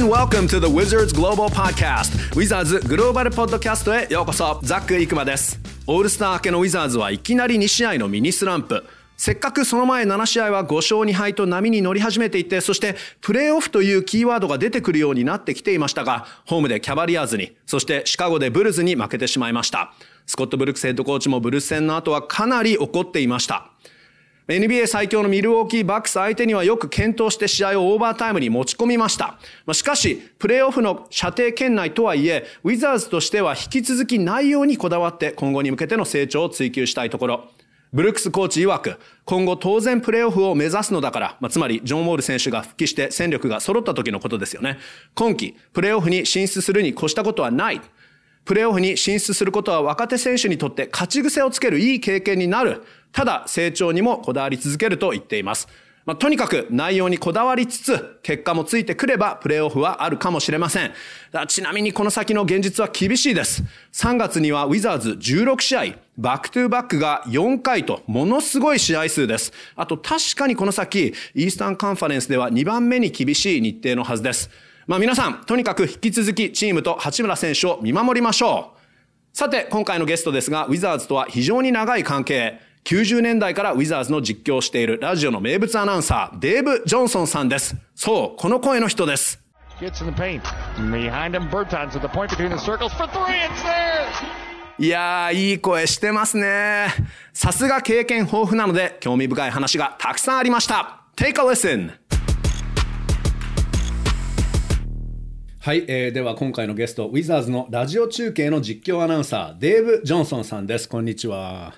and welcome to the Wizards Global Podcast Wizards グローバルポッドキャストへようこそザック・イクマですオールスター明けのウィザーズはいきなり2試合のミニスランプせっかくその前7試合は5勝2敗と波に乗り始めていて、そしてプレーオフというキーワードが出てくるようになってきていましたが、ホームでキャバリアーズに、そしてシカゴでブルズに負けてしまいました。スコット・ブルックスヘッドコーチもブルース戦の後はかなり怒っていました。NBA 最強のミルウォーキーバックス相手にはよく検討して試合をオーバータイムに持ち込みました。しかし、プレーオフの射程圏内とはいえ、ウィザーズとしては引き続き内容にこだわって今後に向けての成長を追求したいところ。ブルックスコーチ曰く、今後当然プレーオフを目指すのだから、まあ、つまりジョン・ウォール選手が復帰して戦力が揃った時のことですよね。今季、プレーオフに進出するに越したことはない。プレーオフに進出することは若手選手にとって勝ち癖をつけるいい経験になる。ただ成長にもこだわり続けると言っています。まあ、とにかく内容にこだわりつつ、結果もついてくればプレーオフはあるかもしれません。ちなみにこの先の現実は厳しいです。3月にはウィザーズ16試合、バックトゥーバックが4回とものすごい試合数です。あと確かにこの先、イースタンカンファレンスでは2番目に厳しい日程のはずです。まあ皆さん、とにかく引き続きチームと八村選手を見守りましょう。さて、今回のゲストですが、ウィザーズとは非常に長い関係。90年代からウィザーズの実況をしているラジオの名物アナウンサー、デーブ・ジョンソンさんです。そう、この声の人です。いやー、いい声してますね。さすが経験豊富なので、興味深い話がたくさんありました。Take a listen! はい、えー、では今回のゲスト、ウィザーズのラジオ中継の実況アナウンサー、デーブ・ジョンソンさんです。こんにちは。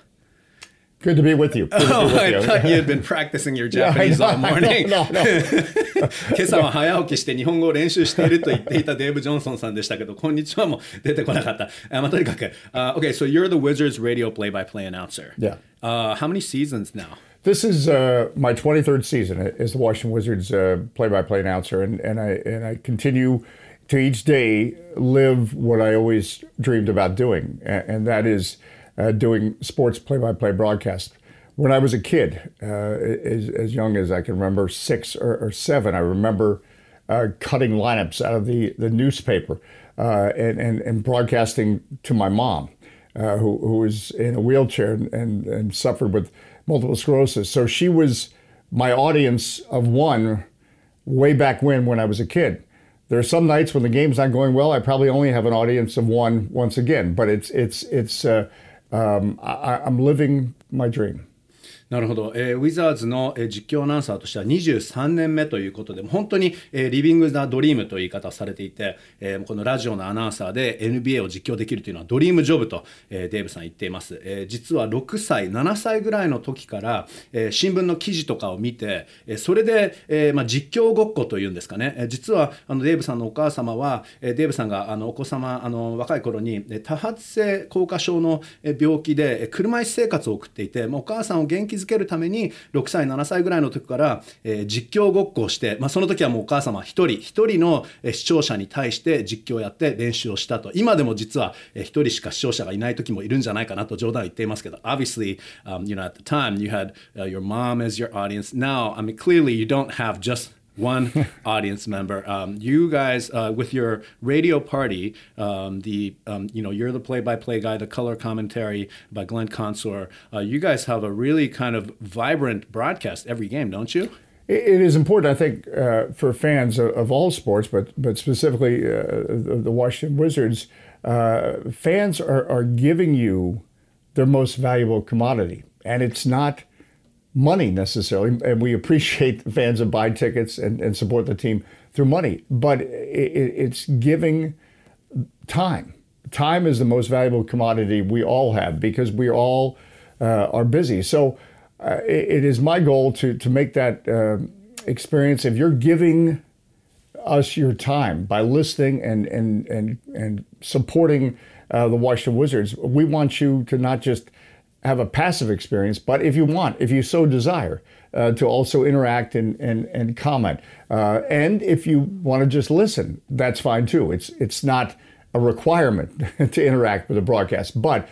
Good to be with you. Oh, with I you. thought you had been practicing your Japanese all morning. 今朝は早起きして日本語を練習していると言っていたデーブ・ジョンソンさんでしたけど、こんにちはも出てこなかった。あまあ、とにかく、uh, okay, so you're the Wizards radio play-by-play announcer. Yeah. Uh, how many seasons now? This is uh, my 23rd season as the Washington Wizards uh, play-by-play announcer, and, and I and I continue to each day live what I always dreamed about doing, and, and that is uh, doing sports play-by-play broadcast. When I was a kid, uh, as, as, young as I can remember, six or, or seven, I remember uh, cutting lineups out of the, the newspaper uh, and, and, and broadcasting to my mom, uh, who, who was in a wheelchair and, and, and suffered with multiple sclerosis. So she was my audience of one way back when, when I was a kid. There are some nights when the game's not going well. I probably only have an audience of one once again, but it's it's it's uh, um, I, I'm living my dream. なるほど、えー、ウィザーズの、えー、実況アナウンサーとしては23年目ということで本当に、えー、リビング・ザ・ドリームという言い方をされていて、えー、このラジオのアナウンサーで NBA を実況できるというのはドリームジョブと、えー、デーブさん言っています、えー、実は6歳7歳ぐらいの時から、えー、新聞の記事とかを見て、えー、それで、えーまあ、実況ごっこというんですかね、えー、実はあのデーブさんのお母様は、えー、デーブさんがあのお子様あの若い頃に多発性硬化症の病気で車椅子生活を送っていて、まあ、お母さんを元気づけるために6歳7歳ぐらいの時から、えー、実況ごっこをして、まあ、その時はもうお母様1人1人の視聴者に対して実況をやって練習をしたと。今でも実は1人しか視聴者がいない時もいるんじゃないかなと冗談言っていますけど obviously、um, you know at the time you had、uh, your mom as your audience. Now I mean clearly you don't have just one audience member. Um, you guys, uh, with your radio party, um, the um, you know you're the play-by-play guy, the color commentary by Glenn Consor. Uh, you guys have a really kind of vibrant broadcast every game, don't you? It is important, I think, uh, for fans of, of, all sports, but but specifically uh, the, the, Washington Wizards. Uh, fans are, are giving you their most valuable commodity, and it's not money necessarily, and we appreciate fans that buy tickets and, and support the team through money, but it, it's giving time. Time is the most valuable commodity we all have because we all uh, are busy. So uh, it, it is my goal to to make that uh, experience. If you're giving us your time by listening and and and and supporting uh, the Washington Wizards, we want you to not just have a passive experience, but if you want, if you so desire, uh, to also interact and, and, and comment. Uh, and if you want to just listen, that's fine too. It's, it's not a requirement to interact with the broadcast. But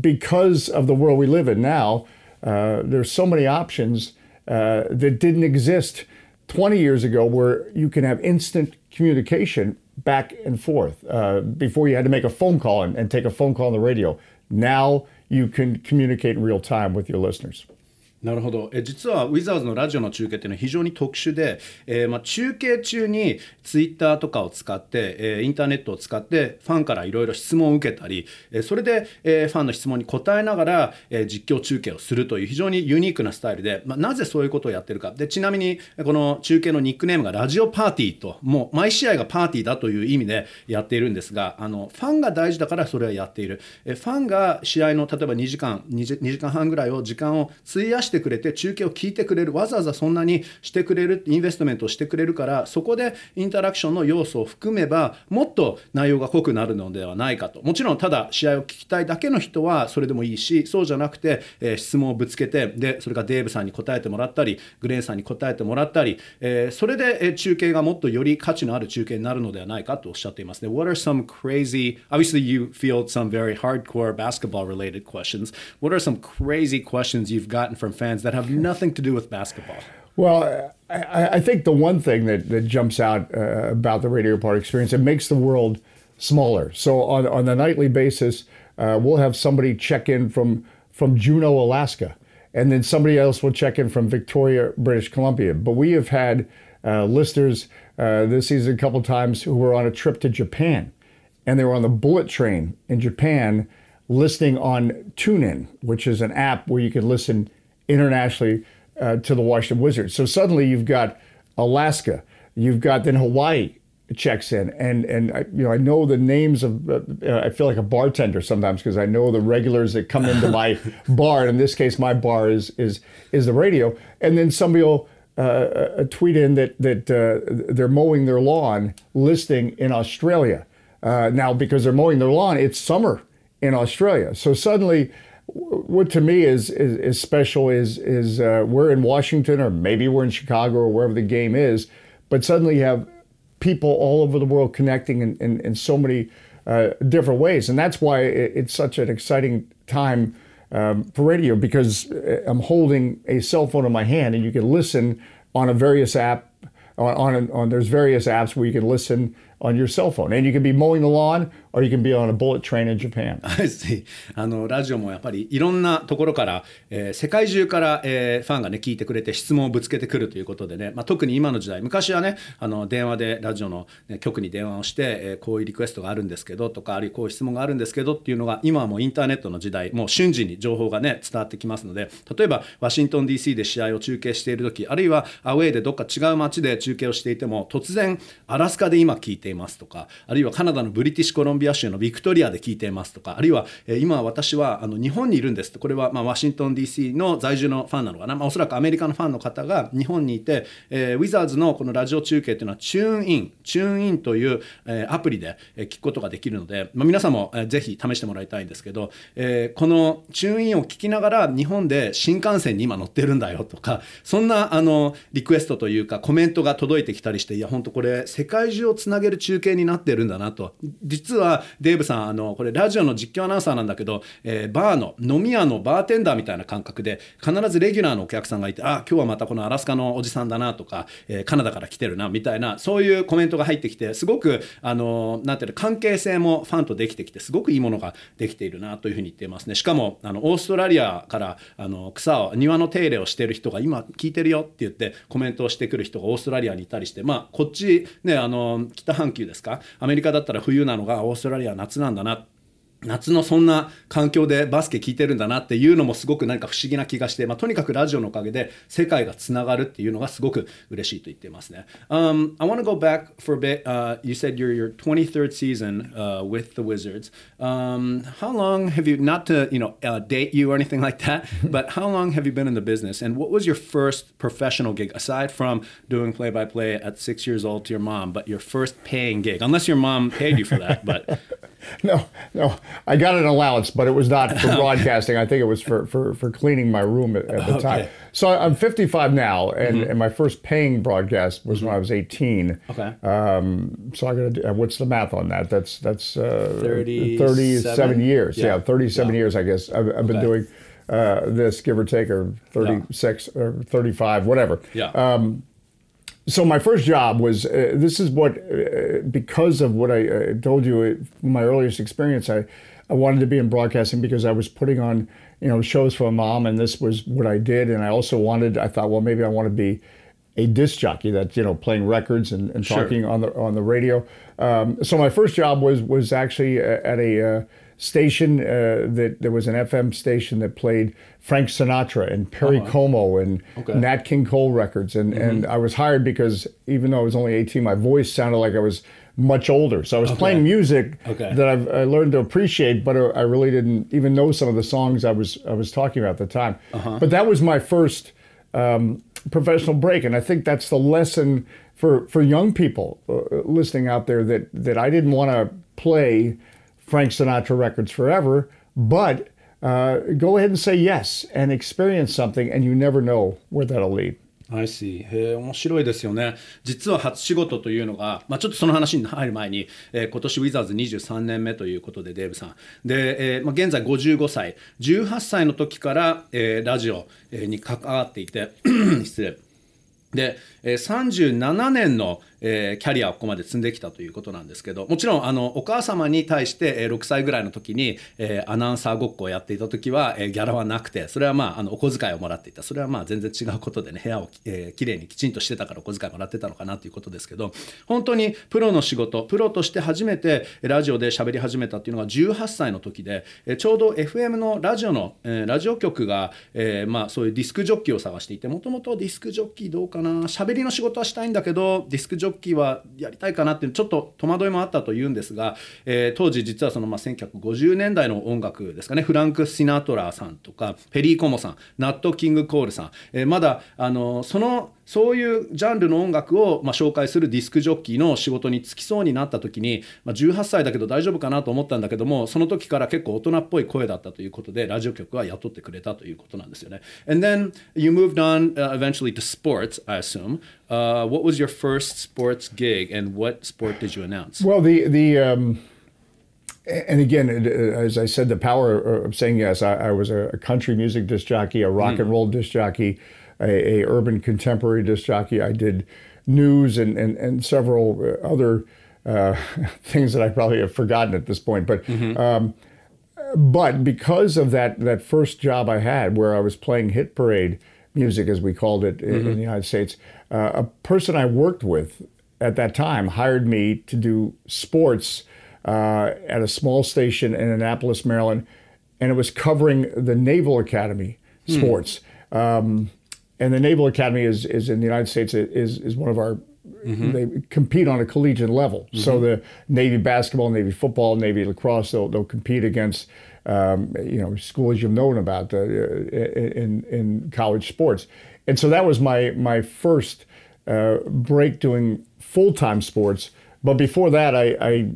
because of the world we live in now, uh, there's so many options uh, that didn't exist 20 years ago where you can have instant communication back and forth. Uh, before you had to make a phone call and, and take a phone call on the radio. Now you can communicate in real time with your listeners. なるほど。え実はウィザーズのラジオの中継っていうのは非常に特殊で、えー、まあ、中継中にツイッターとかを使って、えー、インターネットを使ってファンからいろいろ質問を受けたり、えー、それで、えファンの質問に答えながら、え実況中継をするという非常にユニークなスタイルで、まあ、なぜそういうことをやってるか。でちなみにこの中継のニックネームがラジオパーティーともう毎試合がパーティーだという意味でやっているんですがあのファンが大事だからそれはやっている、えファンが試合の例えば2時間 2, 2時間半ぐらいを時間を費やしててくれて中継を聞いてくれるわざわざそんなにしてくれるインベストメントをしてくれるからそこでインタラクションの要素を含めばもっと内容が濃くなるのではないかともちろんただ試合を聞きたいだけの人はそれでもいいしそうじゃなくて、えー、質問をぶつけてでそれがデーブさんに答えてもらったりグレーンさんに答えてもらったり、えー、それで、え中継がもっとより価値のある中継になるのではないかとおっしゃっていますね。What are some crazy, obviously you field some very hardcore basketball related questions. What are some crazy questions you've gotten from fans that have nothing nothing to do with basketball. Well, I, I think the one thing that, that jumps out uh, about the Radio Party experience, it makes the world smaller. So on, on a nightly basis, uh, we'll have somebody check in from, from Juneau, Alaska, and then somebody else will check in from Victoria, British Columbia. But we have had uh, listeners uh, this season a couple times who were on a trip to Japan, and they were on the bullet train in Japan listening on TuneIn, which is an app where you can listen internationally uh, to the Washington Wizards. So suddenly you've got Alaska, you've got then Hawaii checks in, and and I, you know I know the names of uh, I feel like a bartender sometimes because I know the regulars that come into my bar. And in this case, my bar is is is the radio, and then somebody will. Uh, uh tweet in that that uh, they're mowing their lawn, listing in Australia. Uh, now, because they're mowing their lawn, it's summer in Australia. So suddenly, what to me is is, is special is is uh, we're in Washington or maybe we're in Chicago or wherever the game is, but suddenly you have people all over the world connecting in, in, in so many uh, different ways, and that's why it's such an exciting time um, for radio because uh, I'm holding a cell phone in my hand and you can listen on a various app on on, on there's various apps where you can listen on your cell phone. And you can be mowing the lawn or you can be on a bullet train in Japan. I see. あのラジオもやっぱりいろんなところから、えー、世界中から、えー、ファンがね聞いてくれて質問をぶつけてくるということでね、まあ、特に今の時代昔はねあの電話でラジオの、ね、局に電話をして、えー、こういうリクエストがあるんですけどとかあるいはこういう質問があるんですけどっていうのが今はもうインターネットの時代もう瞬時に情報がね伝わってきますので例えばワシントン DC で試合を中継している時あるいはアウェーでどっか違う街で中継をしていても突然アラスカで今聞いていますとかあるいはカナダのブリティッシュコロンビア州のビクトリアで聞いていますとかあるいは、え、今私はあの日本にいるんです。とこれはまワシントン DC の在住のファンなのかな、まあ、おそらくアメリカのファンの方が日本にいて、え、ウィザーズのこのラジオ中継というのはチューンインチューンインという、え、アプリで聞くことができるので、まあ、皆さんも、えー、ぜひ試してもらいたいんですけど、えー、このチューンインを聞きながら日本で新幹線に今乗ってるんだよとかそんなあのリクエストというかコメントが届いてきたりしていや本当これ世界中をつなげる中継になってるんだなと。実はデーブさんあのこれラジオの実況アナウンサーなんだけど、えー、バーの飲み屋のバーテンダーみたいな感覚で必ずレギュラーのお客さんがいてあ今日はまたこのアラスカのおじさんだなとか、えー、カナダから来てるなみたいなそういうコメントが入ってきてすごくあのなんていうの関係性もファンとできてきてすごくいいものができているなというふうに言っていますね。しかもあのオーストラリアからあの草を庭の手入れをしている人が今聞いてるよって言ってコメントをしてくる人がオーストラリアにいたりしてまあこっちねあの北半球ですかアメリカだったら冬なのがオーーストラリアは夏なんだな。夏のそんな環境でバスケ聞いてるんだなっていうのもすごく何か不思議な気がして、まあ、とにかくラジオのおかげで世界がつながるっていうのがすごく嬉しいと言ってますね。Um, I want to go back for a bit.、Uh, you said you're your 23rd season、uh, with the Wizards.、Um, how long have you, not to you know, uh, date you or anything like that, but how long have you been in the business? And what was your first professional gig aside from doing play by play at six years old to your mom, but your first paying gig? Unless your mom paid you for that, but. no, no. I got an allowance, but it was not for broadcasting. I think it was for, for, for cleaning my room at, at the okay. time. So I'm 55 now, and, mm-hmm. and my first paying broadcast was mm-hmm. when I was 18. Okay. Um, so I got to. Uh, what's the math on that? That's that's uh, 37? 37 years. Yeah, yeah 37 yeah. years. I guess I've, I've been doing uh, this, give or take, or 36 yeah. or 35, whatever. Yeah. Um, so my first job was uh, this is what uh, because of what I uh, told you uh, my earliest experience I I wanted to be in broadcasting because I was putting on you know shows for a mom and this was what I did and I also wanted I thought well maybe I want to be a disc jockey that you know playing records and, and talking sure. on the on the radio um, so my first job was was actually uh, at a uh, station uh, that there was an FM station that played Frank Sinatra and Perry uh-huh. Como and okay. Nat King Cole records, and mm-hmm. and I was hired because even though I was only 18, my voice sounded like I was much older. So I was okay. playing music okay. that I've I learned to appreciate, but I really didn't even know some of the songs I was I was talking about at the time. Uh-huh. But that was my first um, professional break, and I think that's the lesson for for young people uh, listening out there that that I didn't want to play Frank Sinatra records forever, but uh, go ahead and say yes and experience something, and you never know where that'll lead. I see. へ面白いですよね。実は初仕事というのが、まあ、ちょっとその話に入る前に、えー、今年ウィザーズ23年目ということで、デーブさん。で、えーまあ、現在55歳、18歳の時から、えー、ラジオに関わっていて、失礼。で、えー、37年の、えー、キャリアをここまで積んできたということなんですけどもちろんあのお母様に対して、えー、6歳ぐらいの時に、え、アナウンサーごっこをやっていた時は、え、ギャラはなくてそれはまああのお小遣いをもらっていた。それはまあ全然違うことでね部屋を、えー、きれいにきちんとしてたからお小遣いもらってたのかなということですけど本当にプロの仕事プロとして初めてラジオで喋り始めたっていうのが18歳の時で、え、ちょうど FM のラジオの、え、ラジオ局が、えー、まあそういうディスクジョッキーを探していてもともとディスクジョッキーどうかな喋りの仕事はしたいんだけどディスクジョッキーッキーはやりたいかなっていうちょっと戸惑いもあったというんですが、えー、当時実はそのまあ1950年代の音楽ですかね。フランク・シナトラーさんとかペリー・コモさんナット・キング・コールさん、えー、まだあのそのそういうジャンルの音楽をまあ紹介するディスクジョッキーの仕事に就きそうになった時に、まあ、18歳だけど大丈夫かなと思ったんだけどもその時から結構大人っぽい声だったということでラジオ局は雇ってくれたということなんですよね。And then you moved on、uh, eventually to sports, I assume. Uh, what was your first sports gig and what sport did you announce? Well, the the um, and again, as I said, the power of saying yes. I, I was a country music disc jockey, a rock mm. and roll disc jockey, a, a, urban contemporary disc jockey. I did news and and, and several other uh, things that I probably have forgotten at this point. But mm-hmm. um, but because of that that first job I had, where I was playing hit parade music, as we called it mm-hmm. in, in, mm-hmm. the United States, uh, a person I worked with at that time hired me to do sports uh, at a small station in Annapolis, Maryland, and it was covering the Naval Academy hmm. sports. Um, and the Naval Academy is, is in the United States is is one of our Mm-hmm. They compete on a collegiate level. Mm-hmm. So the Navy basketball, Navy football, Navy lacrosse, they'll, they'll compete against um, you know schools you've known about uh, in in college sports. And so that was my my first uh, break doing full time sports. But before that, I, I,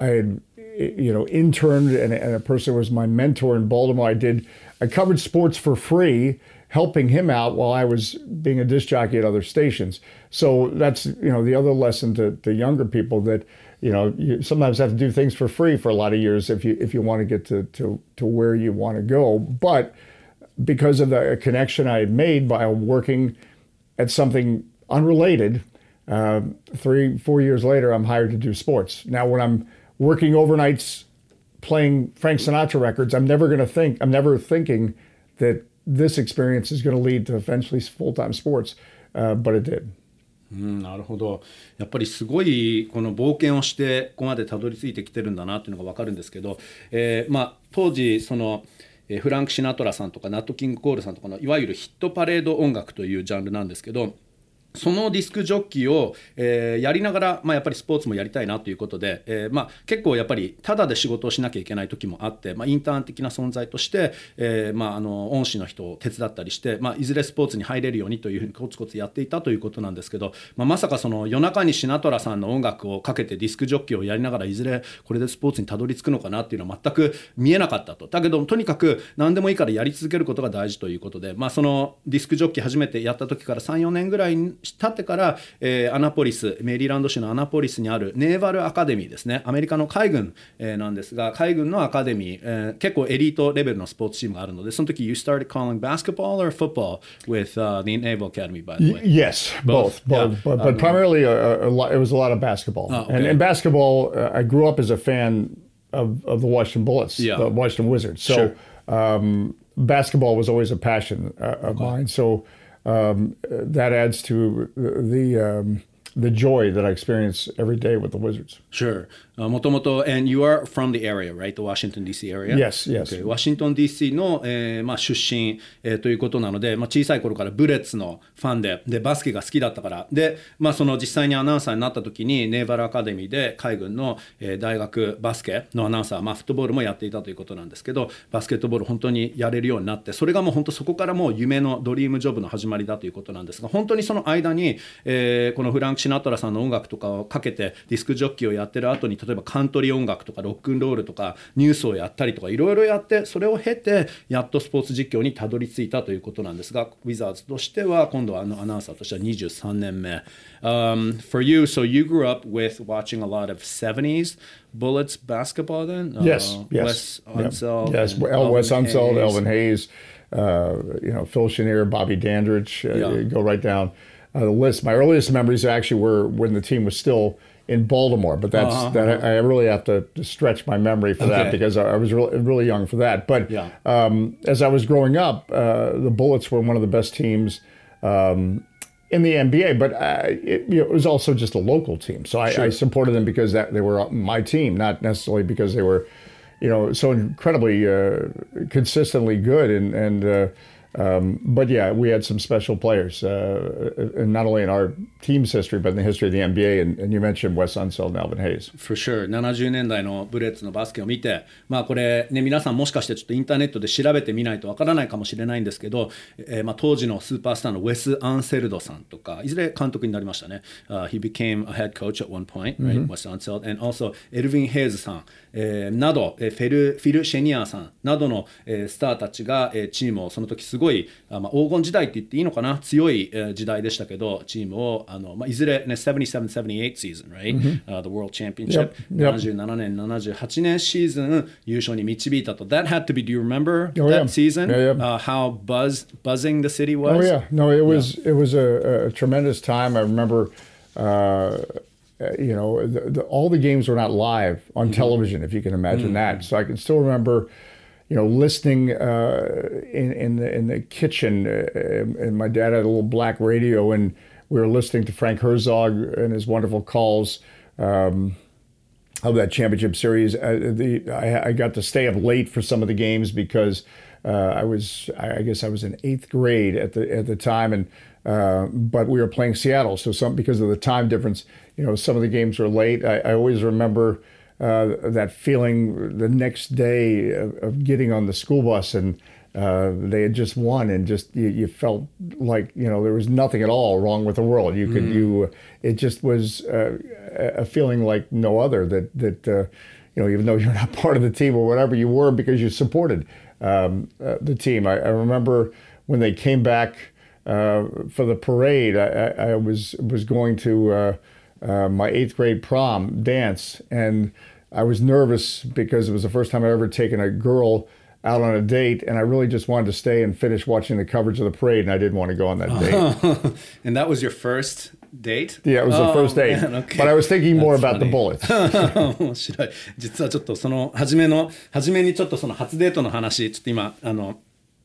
I had you know interned, and, and a person was my mentor in Baltimore. I did I covered sports for free, helping him out while I was being a disc jockey at other stations. So that's you know the other lesson to, to younger people that you know you sometimes have to do things for free for a lot of years if you if you want to get to to, to where you want to go. But because of the connection I had made by working at something unrelated. Uh, three, four years later, I'm hired to do sports. Now, when I'm working overnights playing Frank Sinatra records, I'm never going to think, I'm never thinking that this experience is going to lead to eventually full time sports, uh, but it did. うん、なるほどやっぱりすごいこの冒険をしてここまでたどり着いてきてるんだなっていうのが分かるんですけど、えーまあ、当時そのえフランク・シナトラさんとかナット・キング・コールさんとかのいわゆるヒットパレード音楽というジャンルなんですけどそのディスクジョッキーを、えー、やりながら、まあ、やっぱりスポーツもやりたいなということで、えーまあ、結構やっぱりただで仕事をしなきゃいけない時もあって、まあ、インターン的な存在として、えーまあ、あの恩師の人を手伝ったりして、ま、いずれスポーツに入れるようにというふうにコツコツやっていたということなんですけど、ま、まさかその夜中にシナトラさんの音楽をかけてディスクジョッキーをやりながらいずれこれでスポーツにたどり着くのかなっていうのは全く見えなかったと。だけどとにかく何でもいいからやり続けることが大事ということで、まあ、そのディスクジョッキー初めてやった時から34年ぐらい経ってから、えーアナポリスメリーランド州のアナポリスにあるネーバルアカデミーですねアメリカの海軍、えーなんですが海軍のアカデミー、えー結構エリートレベルのスポーツチームがあるのでその時 You started calling basketball or football with、uh, the Naval Academy by the way Yes, both, Both, both, yeah. but, but primarily a, a lot, it was a lot of basketball. Oh, And okay. in basketball, uh, I grew up as a fan of, of the Washington Bullets, Yeah. the Washington Wizards. So Sure. um, basketball was always a passion uh, of mine. So um, that adds to the um, the joy that I experience every day with the Wizards. Sure. あもともと、and you are from the area, right? The Washington, D.C. area? Yes, yes. Okay. ワシントン DC の、えーまあ、出身、えーということなので、まあ、小さい頃からブレッツのファンででバスケが好きだったからで、まあ、その実際にアナウンサーになった時にネーバルアカデミーで海軍の、えー大学バスケのアナウンサー、まあ、フットボールもやっていたということなんですけどバスケットボール本当にやれるようになってそれがもう本当そこからもう夢のドリームジョブの始まりだということなんですが本当にその間に、えーこのフランク・シナトラさんの音楽とかをかけてディスクジョッキーをやってる後に例えばカントリー音楽とかロックンロールとかニュースをやったりとかいろいろやってそれを経てやっとスポーツ実況にたどり着いたということなんですがウィザーズとしては今度はあのアナウンサーとしては23年目。Um, for you, so you grew up with watching a lot of 70s Bullets basketball then? Yes, Uh, yes, Wes. Unseld yes. and El, Wes Elvin Unseld, Hayes. Elvin Hayes, uh, you know, Phil Chenier, Bobby Dandridge. Uh, Yeah. Go right down uh, the list. My earliest memories actually were when the team was still in Baltimore, but that's Uh-huh, that I, I really have to, stretch my memory for Okay. that because I, I was really, really young for that. But Yeah. um, as I was growing up, uh, the Bullets were one of the best teams. Um, in the NBA, but uh, it, you know, it was also just a local team. So I, I supported them because that they were my team, not necessarily because they were, you know, so incredibly uh, consistently good. And and uh, um, but yeah, we had some special players, uh, not only in our team's history, but in the history of the NBA. And, and you mentioned Wes Unseld and Alvin Hayes. For sure 70年代のブレッツのバスケを見てまあこれね皆さんもしかしてちょっとインターネットで調べてみないとわからないかもしれないんですけど、えーまあ当時のスーパースターのウェス・アンセルドさんとかいずれ監督になりましたね、Uh, he became a head coach at one point right、Wes Unseld and also エルヴィン・ヘイズさん、えーなど、えーフェルフィル・シェニアーさんなどの、えースターたちが、えーチームをその時すごいあ、まあ、黄金時代って言っていいのかな強い、えー時代でしたけどチームをあの、まあ、いずれね77-78 season right、uh, the World Championship、Yep. 77年78年シーズン優勝に導いたと That had to be do you remember Oh, that yeah. season、Yeah, yeah. Uh, how buzz buzzing the city was Oh yeah, no, it was it was a, a tremendous time. I remember, uh, uh, you know, the, the, all the games were not live on television, if you can imagine that. So I can still remember, you know, listening uh, in in the, in the kitchen, uh, and my dad had a little black radio, and we were listening to Frank Herzog and his wonderful calls. Um, of that championship series. Uh, the I, I got to stay up late for some of the games because uh, I was I guess I was in eighth grade at the at the time, and uh, but we were playing Seattle, so some because of the time difference, you know, some of the games were late. I, I always remember. Uh, that feeling the next day of, of getting on the school bus and uh, they had just won and just you, you felt like you know there was nothing at all wrong with the world. You could you it just was uh, a a feeling like no other that that uh, you know even though you're not part of the team or whatever you were because you supported um, uh, the team. I, I remember when they came back uh, for the parade. I, I, I was was going to. Uh, uh, my eighth grade prom dance, and I was nervous because it was the first time I'd ever taken a girl out on a date, and I really just wanted to stay and finish watching the coverage of the parade, and I didn't want to go on that date. and that was your first date? Yeah, it was the Oh, first date, man, okay. but I was thinking more That's about the funny. bullets. 面白い実はちょっとその初めの初めにちょっとその初デートの話ちょっと今あの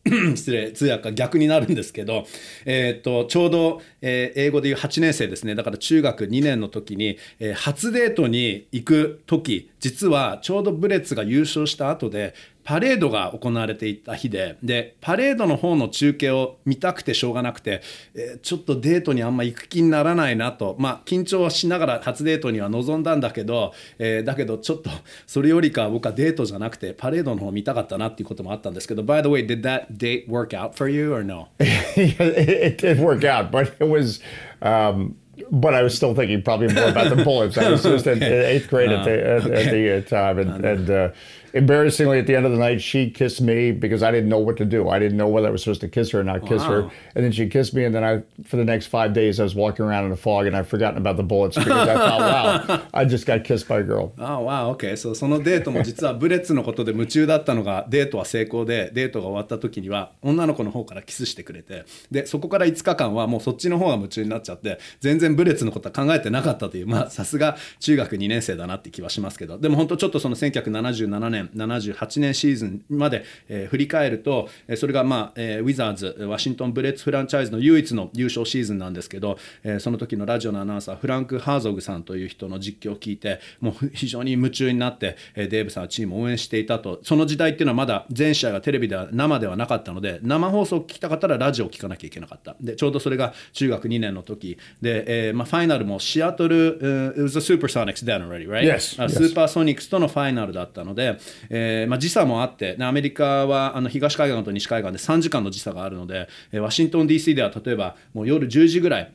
失礼通訳が逆になるんですけど、えー、とちょうど、えー英語でいう8年生ですね。だから中学2年の時に、えー初デートに行く時実はちょうどブレッツが優勝した後でパレードが行われていた日ででパレードの方の中継を見たくてしょうがなくて、えーちょっとデートにあんま行く気にならないなとまあ緊張しながら初デートには臨んだんだけど、えーだけどちょっとそれよりか僕はデートじゃなくてパレードの方見たかったなっていうこともあったんですけど By the way did that date work out for you or no? it did work out, but it was. Um, but I was still thinking probably more about the bullets. I was just in, in eighth grade at the at, at the uh, time, and, and uh, embarrassingly, at the end of the night, she kissed me because I didn't know what to do. I didn't know whether I was supposed to kiss her or not kiss her. Wow. And then she kissed me, and then I, for the next five days, I was walking around in the fog, and I'd forgotten about the bullets because I thought, wow, I just got kissed by a girl. ああ、わあ、OK。そう、そのデートも実はブレッツのことで夢中だったのが、デートは成功で、デートが終わった時には、女の子の方からキスしてくれて、で、そこから5日間はもうそっちの方が夢中になっちゃって、全然ブレッツのことは考えてなかったという、まあ、さすが中学2年生だなって気はしますけど、でも本当ちょっとその1977年、78年シーズンまで、えー振り返ると、えーそれがまあ、えーウィザーズ、ワシントンブレッツフランチャイズの唯一の優勝シーズンなんですけど、えーその時のラジオのアナウンサー、フランク・ハーゾグさんという人の実況を聞いて、もう非常に夢中になって、えーデーブさんはチームを応援していたと、その時代っていうのはまだ全試合がテレビでは生ではなかったので、生放送を聞きたかったらラジオを聞かなきゃいけなかった。で、ちょうどそれが中学2年の時で、えーまあ、ファイナルもシアトル、uh, it was the Supersonics then already, right? Yes. スーパーソニックスとのファイナルだったので、えーまあ、時差もあって、ねアメリカはあの東海岸と西海岸で3時間の時差があるので、えーワシントン DC では例えばもう夜10時ぐらい。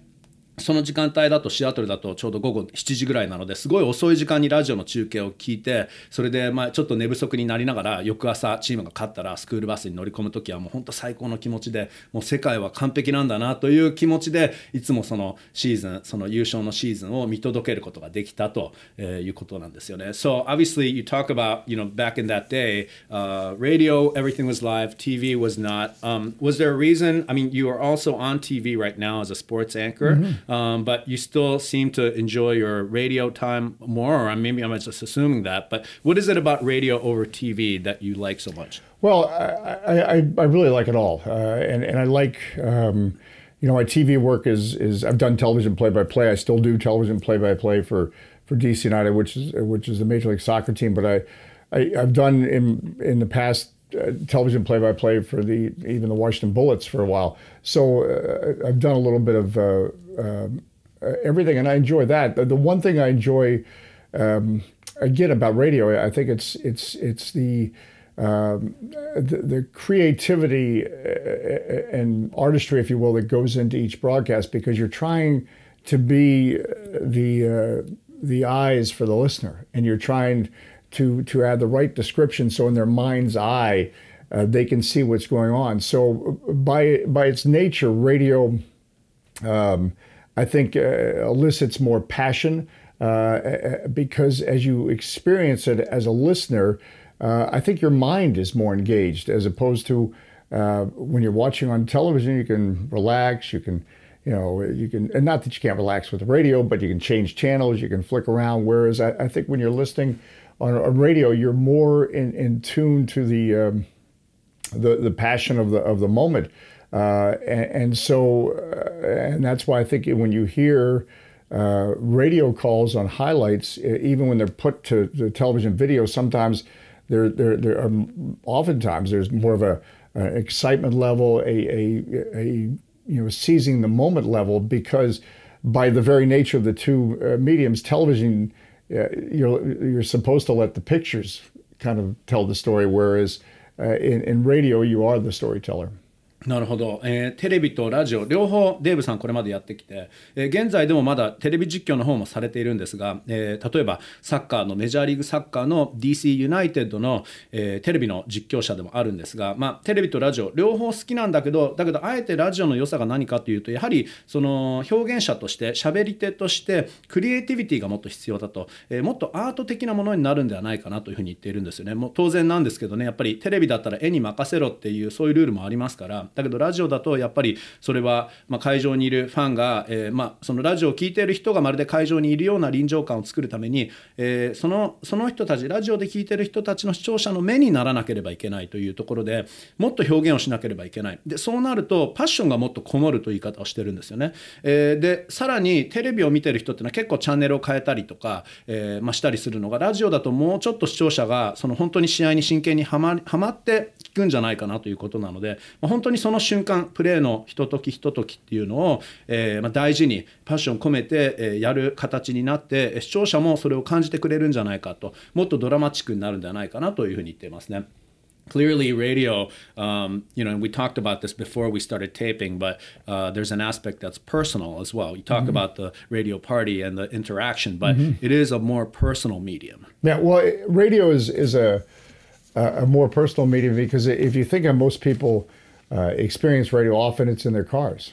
その時間帯だとシアトルだとちょうど午後7時ぐらいなのですごい遅い時間にラジオの中継を聞いてそれでまあちょっと寝不足になりながら翌朝チームが勝ったらスクールバスに乗り込む時はもう本当最高の気持ちでもう世界は完璧なんだなという気持ちでいつもそのシーズンその優勝のシーズンを見届けることができたとえーいうことなんですよね。So obviously you talk about you know back in that day uh, radio everything was live TV was not. Um, was there a reason? I mean you are also on TV right now as a sports anchor. Um, but you still seem to enjoy your radio time more or maybe I'm just assuming that but what is it about radio over TV that you like so much Well, I, I, I really like it all, uh, and and I like, um, you know, my TV work is is I've done television play by play. I still do television play by play for for DC United, which is which is the Major League Soccer team. But I, I I've done in in the past. Uh, television play-by-play for the even the Washington Bullets for a while, so uh, I've done a little bit of uh, um, uh, everything, and I enjoy that. The, the one thing I enjoy um, again about radio, I think it's it's it's the um, the, the creativity uh, and artistry, if you will, that goes into each broadcast because you're trying to be the uh, the eyes for the listener, and you're trying to to add the right description so in their mind's eye uh, they can see what's going on. So by by its nature, radio um, I think uh, elicits more passion uh, because as you experience it as a listener, uh, I think your mind is more engaged as opposed to uh, when you're watching on television. You can relax. You can, you know, you can, and not that you can't relax with the radio, but you can change channels. You can flick around. Whereas I, I think when you're listening on a radio, you're more in, in tune to the um, the the passion of the of the moment, uh, and, and, so uh, and that's why I think when you hear uh, radio calls on highlights, even when they're put to the television video, sometimes there there there are oftentimes there's more of a, a excitement level, a, a a you know seizing the moment level because by the very nature of the two uh, mediums, television, uh, you're you're supposed to let the pictures kind of tell the story, whereas in, in radio, you are the storyteller. なるほど、えーテレビとラジオ両方デーブさんこれまでやってきて、えー現在でもまだテレビ実況の方もされているんですが、えー例えばサッカーのメジャーリーグサッカーの DC ユナイテッドの、えテレビの実況者でもあるんですが、まあ、テレビとラジオ両方好きなんだけどだけどあえてラジオの良さが何かというとやはりその表現者として喋り手としてクリエイティビティがもっと必要だと、えもっとアート的なものになるんではないかなというふうに言っているんですよね。もう当然なんですけどねやっぱりテレビだったら絵に任せろっていうそういうルールもありますからだけどラジオだとやっぱりそれは、まあ、会場にいるファンが、えーまあ、そのラジオを聴いている人がまるで会場にいるような臨場感を作るために、えーそのその人たちラジオで聴いている人たちの視聴者の目にならなければいけないというところでもっと表現をしなければいけないでそうなるとパッションがもっとこもるという言い方をしてるんですよね。えーでさらにテレビを見てる人っていうのは結構チャンネルを変えたりとか、えーまあ、したりするのがラジオだともうちょっと視聴者がその本当に試合に真剣にはまりはまって聞くんじゃないかなということなので、まあ、本当にその瞬間プレーのひとときひとときっていうのを、えーまあ、大事にパッション込めて、えーやる形になってえー視聴者もそれを感じてくれるんじゃないかともっとドラマチックになるんじゃないかなというふうに言っていますね。Clearly, radio, um, you know, and we talked about this before we started taping, but uh, there's an aspect that's personal as well. You talk about the radio party and the interaction, but it is a more personal medium. Yeah, well, radio is is a a more personal medium because if you think of most people uh, experience radio, often it's in their cars.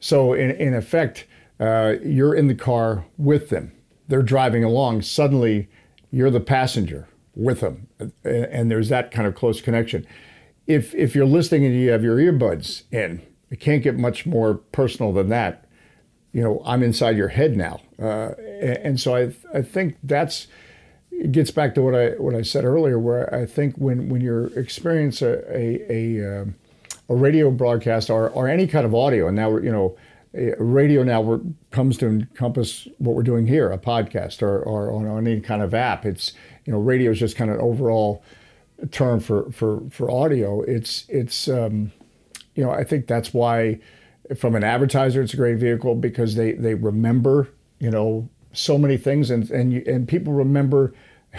So in in effect, uh, you're in the car with them. They're driving along. Suddenly, you're the passenger with them, and, and there's that kind of close connection. If if you're listening and you have your earbuds in, it can't get much more personal than that. You know, I'm inside your head now, uh, and so I I think that's it gets back to what I what I said earlier, where I think when when you're experience a a, a, um, a radio broadcast or, or any kind of audio, and now we're you know radio now comes to encompass what we're doing here, a podcast or, or on any kind of app. It's you know radio is just kind of an overall term for for for audio. It's it's um, you know I think that's why from an advertiser it's a great vehicle because they they remember you know so many things and and you, and people remember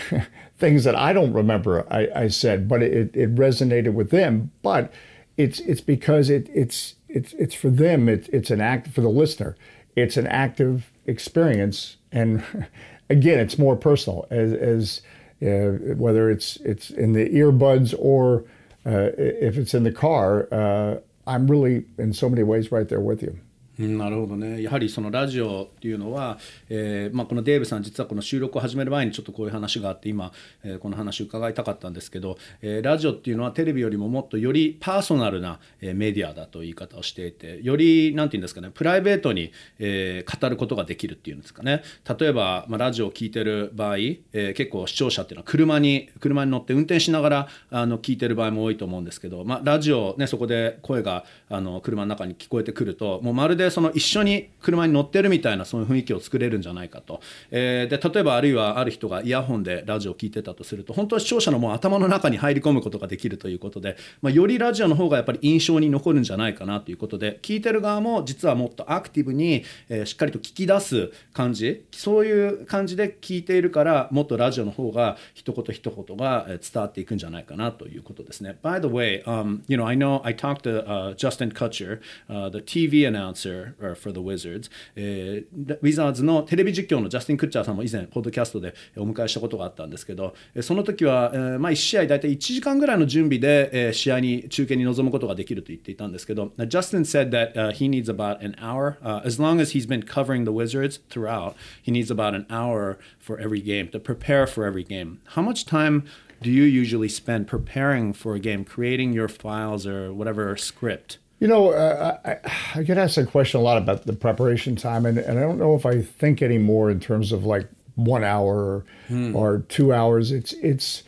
things that I don't remember I, I said, but it, it resonated with them. But it's it's because it it's it's it's for them. It's it's an act for the listener. It's an active experience, and again, it's more personal as as uh, whether it's it's in the earbuds or uh, if it's in the car. Uh, I'm really in so many ways right there with you. なるほどね。やはりそのラジオっていうのは、えーまあ、このデーブさん実はこの収録を始める前にちょっとこういう話があって今、えー、この話を伺いたかったんですけど、えー、ラジオっていうのはテレビよりももっとよりパーソナルな、えー、メディアだという言い方をしていてより何て言うんですかねプライベートに、えー、語ることができるっていうんですかね。例えば、まあ、ラジオを聴いてる場合、えー、結構視聴者っていうのは車に車に乗って運転しながらあの聞いてる場合も多いと思うんですけど、まあ、ラジオねそこで声があの車の中に聞こえてくるともうまるででその一緒に車に乗ってるみたいなそういう雰囲気を作れるんじゃないかと、えー、で例えばあるいはある人がイヤホンでラジオを聴いてたとすると本当は視聴者のもう頭の中に入り込むことができるということで、まあ、よりラジオの方がやっぱり印象に残るんじゃないかなということで聞いてる側も実はもっとアクティブに、えー、しっかりと聞き出す感じそういう感じで聞いているからもっとラジオの方が一言一言が伝わっていくんじゃないかなということですね。By the way, um, you know, I know I talked to、uh, Justin Kutcher, uh, the TV announcer for the Wizards、えー、ウィザーズのテレビ実況のジャスティン・クッチャーさんも以前ポッドキャストでお迎えしたことがあったんですけどその時は、えーまあ、1試合大体1時間ぐらいの準備で、えー、試合に中継に臨むことができると言っていたんですけど Justin said that、uh, he needs about an hour、uh, as long as he's been covering the Wizards throughout he needs about an hour for every game to prepare for every game how much time do you usually spend preparing for a game, creating your files or whatever script? You know, uh, I, I, get asked a question a lot about the preparation time, and, and I don't know if I think anymore in terms of like one hour or, hmm. or two hours. It's it's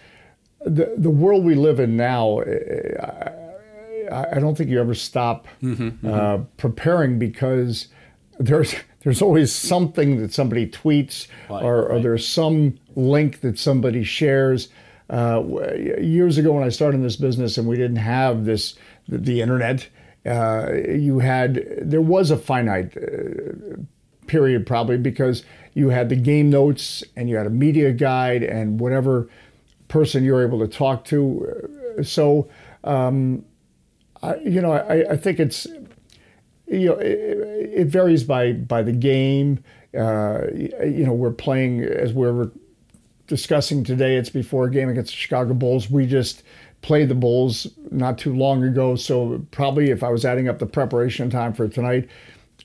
the the world we live in now. I, I don't think you ever stop mm-hmm, mm-hmm. Uh, preparing because there's there's always something that somebody tweets right, or, or there's some link that somebody shares. Uh, years ago, when I started in this business, and we didn't have this the, the internet uh, you had there was a finite uh, period probably because you had the game notes and you had a media guide and whatever person you're able to talk to. So, um, I, you know, I, I, think it's you know it, it, varies by by the game. Uh, you know, we're playing as we're discussing today. It's before a game against the Chicago Bulls. We just played the Bulls not too long ago. So probably if I was adding up the preparation time for tonight,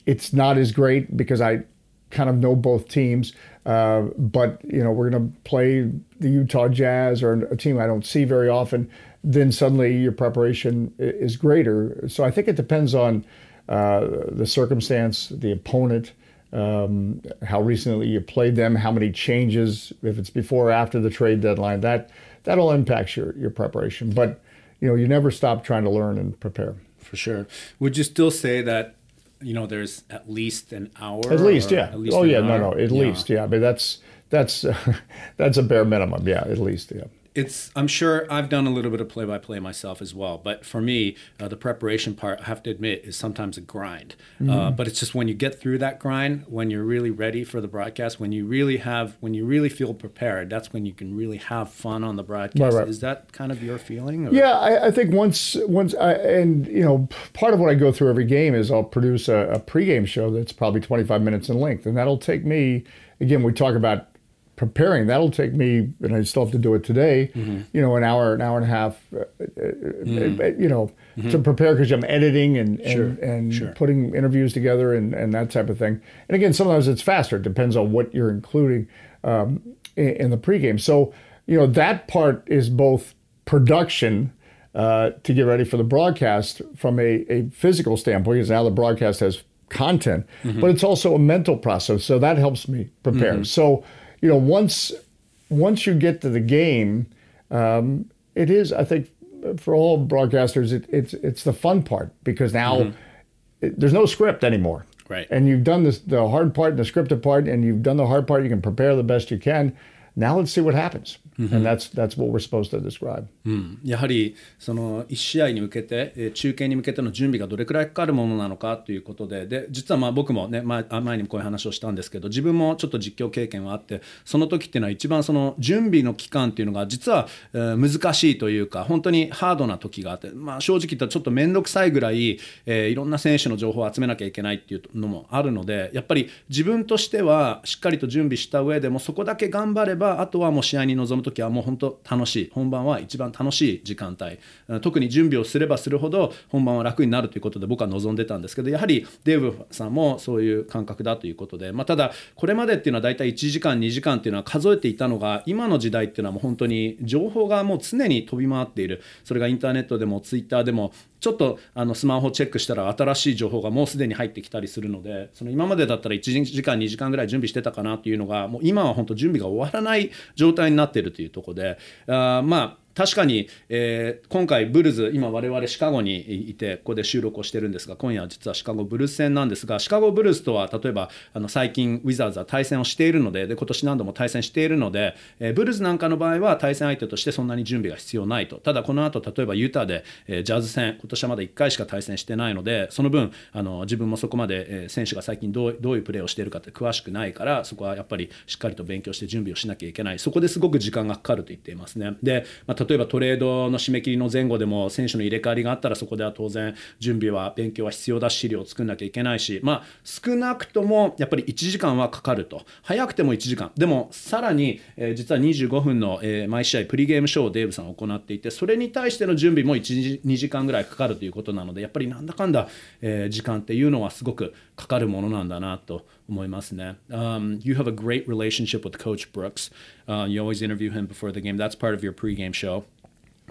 it's not as great because I kind of know both teams. Uh, but you know we're going to play the Utah Jazz or a team I don't see very often. Then suddenly your preparation is greater. So I think it depends on uh, the circumstance, the opponent. Um, how recently you played them, how many changes, if it's before or after the trade deadline, that that'll impact your, your preparation. But you know, you never stop trying to learn and prepare. For sure. Would you still say that you know there's at least an hour? At least, yeah. At least oh, yeah. No, no. At yeah. least, yeah. But that's that's that's a bare minimum. Yeah, at least, yeah it's i'm sure i've done a little bit of play-by-play myself as well but for me uh, the preparation part i have to admit is sometimes a grind uh, mm-hmm. uh, but it's just when you get through that grind when you're really ready for the broadcast when you really have when you really feel prepared that's when you can really have fun on the broadcast right, right. is that kind of your feeling or? yeah I, I, think once once I, and you know part of what i go through every game is i'll produce a, a pregame show that's probably 25 minutes in length and that'll take me again we talk about preparing. That'll take me, and I still have to do it today. Mm-hmm. You know, an hour, an hour and a half. Uh, mm-hmm. You know, mm-hmm. to prepare because I'm editing and and, sure. and sure. putting interviews together and and that type of thing. And again, sometimes it's faster. It depends on what you're including um, in, in the pregame. So you know that part is both production. Uh, to get ready for the broadcast from a, a physical standpoint, because now the broadcast has content, mm-hmm. but it's also a mental process. So that helps me prepare. Mm-hmm. So you know, once once you get to the game, um, it is, I think, for all broadcasters, it, it's it's the fun part because now mm-hmm. it, there's no script anymore. Right. And you've done this, the hard part and the scripted part, and you've done the hard part. You can prepare the best you can. Now let's see what happens. Mm-hmm. And that's, that's what we're supposed to describe. うん、やはりその1試合に向けて、えー、中継に向けての準備がどれくらいかかるものなのかということでで実はまあ僕もね前前にもこういう話をしたんですけど自分もちょっと実況経験はあってその時っていうのは一番その準備の期間っていうのが実は、えー、難しいというか本当にハードな時があって、まあ、正直言ったらちょっと面倒くさいぐらい、えー、いろんな選手の情報を集めなきゃいけないっていうのもあるのでやっぱり自分としてはしっかりと準備した上でもそこだけ頑張ればばあとはもう試合に臨む時はもう本当楽しい。本番は一番楽しい時間帯。特に準備をすればするほど本番は楽になるということで僕は望んでたんですけどやはりデーブさんもそういう感覚だということで、まあ、ただこれまでっていうのは大体1時間2時間っていうのは数えていたのが今の時代っていうのはもう本当に情報がもう常に飛び回っている。それがインターネットでもツイッターでもちょっとあのスマホチェックしたら新しい情報がもうすでに入ってきたりするのでその今までだったら1時間2時間ぐらい準備してたかなというのがもう今は本当準備が終わらない状態になっているというところであまあ確かに、えー、今回ブルズ今我々シカゴにいてここで収録をしてるんですが今夜は実はシカゴブルース戦なんですがシカゴブルースとは例えばあの最近ウィザーズは対戦をしているのでで今年何度も対戦しているので、えー、ブルーズなんかの場合は対戦相手としてそんなに準備が必要ないと。ただこの後例えばユタで、えー、ジャズ戦今年はまだ1回しか対戦してないのでその分あの自分もそこまで、え、選手が最近どうどういうプレーをしているかって詳しくないからそこはやっぱりしっかりと勉強して準備をしなきゃいけない。そこですごく時間がかかると言っていますね。で、まあ、例えばトレードの締め切りの前後でも選手の入れ替わりがあったらそこでは当然準備は勉強は必要だし資料を作んなきゃいけないしまあ少なくともやっぱり1時間はかかると早くても1時間。でもさらに、えー、実は25分の、えー、毎試合プリゲームショーをデーブさん行っていてそれに対しての準備も1 2時間ぐらいかかるということなのでやっぱりなんだかんだ、えー、時間っていうのはすごくかかるものなんだなと思いますね。Um, you have a great relationship with Coach Brooks. Uh, you always interview him before the game. That's part of your pregame show.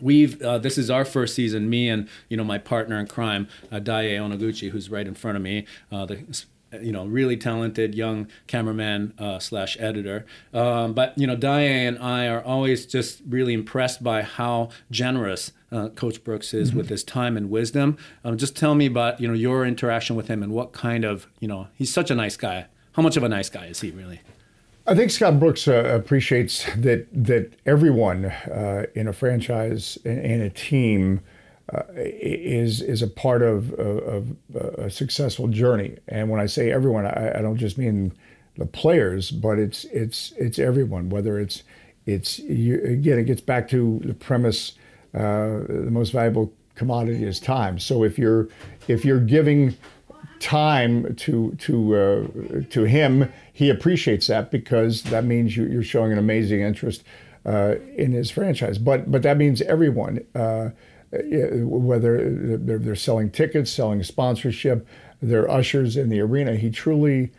we've uh, this is our first season me and you know my partner in crime uh, Daie Onoguchi who's right in front of me uh, the you know really talented young cameraman uh, slash editor um, but you know Daie and I are always just really impressed by how generous uh, Coach Brooks is mm-hmm. with his time and wisdom um, just tell me about you know your interaction with him and what kind of you know he's such a nice guy how much of a nice guy is he really I think Scott Brooks uh, appreciates that that everyone uh, in a franchise and a team uh, is is a part of, of, of, a successful journey. And when I say everyone, I, I, don't just mean the players, but it's it's it's everyone. Whether it's it's you, again, it gets back to the premise: uh, the most valuable commodity is time. So if you're if you're giving time to to uh, to him, he appreciates that because that means you, are showing an amazing interest uh, in his franchise. But but that means everyone, uh, whether they're, they're, selling tickets, selling sponsorship, they're ushers in the arena. He truly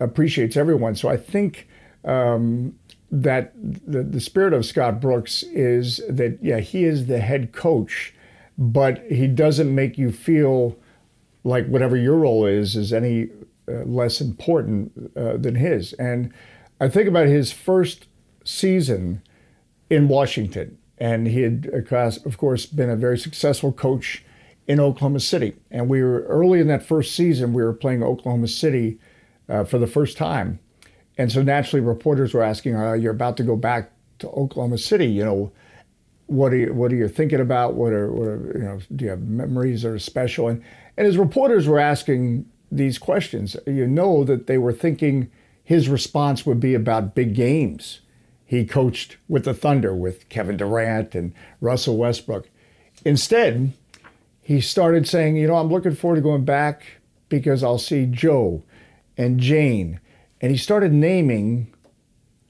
appreciates everyone. So I think. Um, that the, the spirit of Scott Brooks is that yeah he is the head coach, but he doesn't make you feel like whatever your role is is any uh, less important uh, than his. And I think about his first season in Washington, and he had, of course, been a very successful coach in Oklahoma City. And we were early in that first season, we were playing Oklahoma City uh, for the first time. And so naturally, reporters were asking, oh, "You're about to go back to Oklahoma City. You know, what are you, what are you thinking about? What are, what are you know? Do you have memories that are special?" And and as reporters were asking these questions, you know that they were thinking his response would be about big games. He coached with the Thunder with Kevin Durant and Russell Westbrook. Instead, he started saying, You know, I'm looking forward to going back because I'll see Joe and Jane. And he started naming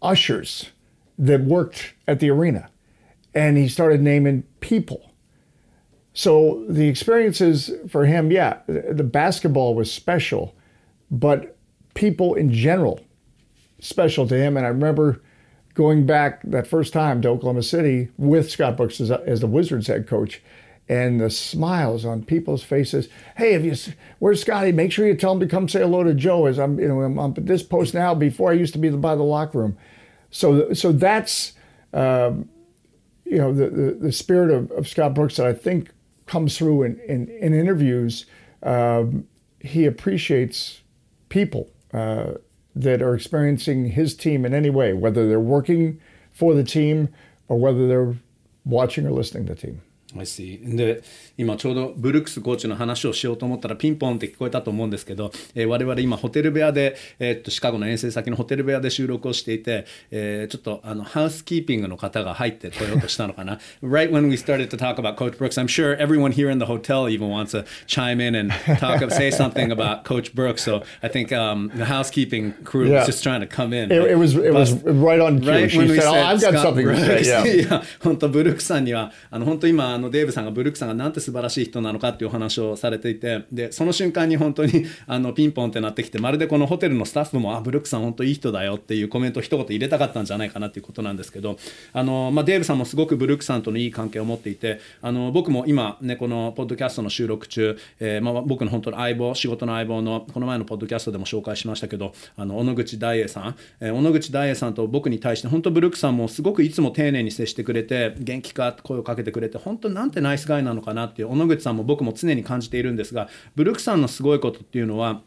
ushers that worked at the arena. And he started naming people. So the experiences for him, yeah, the basketball was special, but people in general special to him. And I remember going back that first time to Oklahoma City with Scott Brooks as, as the Wizards head coach and the smiles on people's faces. Hey, if you where's Scotty? Make sure you tell him to come say hello to Joe. As I'm, you know, I'm, I'm at this post now. Before I used to be by the locker room, so so that's um, you know the, the, the spirit of, of, Scott Brooks that I think comes through in in, in interviews. Um, he appreciates people uh, that are experiencing his team in any way, whether they're working for the team or whether they're watching or listening to the team. I see. で今ちょうどブルックスコーチの話をしようと思ったらピンポンって聞こえたと思うんですけど、えー、我々今ホテル部屋で、えー、っとシカゴの遠征先のホテル部屋で収録をしていて、えー、ちょっとあのハウスキーピングの方が入ってこようとしたのかな Right when we started to talk about Coach Brooks I'm sure everyone here in the hotel even wants to chime in and talk say something about Coach Brooks so I think um, the housekeeping crew yeah. was just trying to come in It, it was, it was right on cue right she said, oh, I've got something to say yeah. いや本当ブルックさんにはあの本当今あのデーブさんがブルックさんがなんて素晴らしい人なのかっていうお話をされていてでその瞬間に本当に あのピンポンってなってきてまるでこのホテルのスタッフもあブルックさん本当いい人だよっていうコメントを一言入れたかったんじゃないかなっていうことなんですけどあの、まあ、デーブさんもすごくブルックさんとのいい関係を持っていてあの僕も今ねこのポッドキャストの収録中、えーまあ、僕の本当の相棒仕事の相棒のこの前のポッドキャストでも紹介しましたけどあの小野口大栄さん、えー、小野口大栄さんと僕に対して本当ブルックさんもすごくいつも丁寧に接してくれて元気かって声をかけてくれて本当なんてナイスガイなのかなっていう小野口さんも僕も常に感じているんですがブルックさんのすごいことっていうのは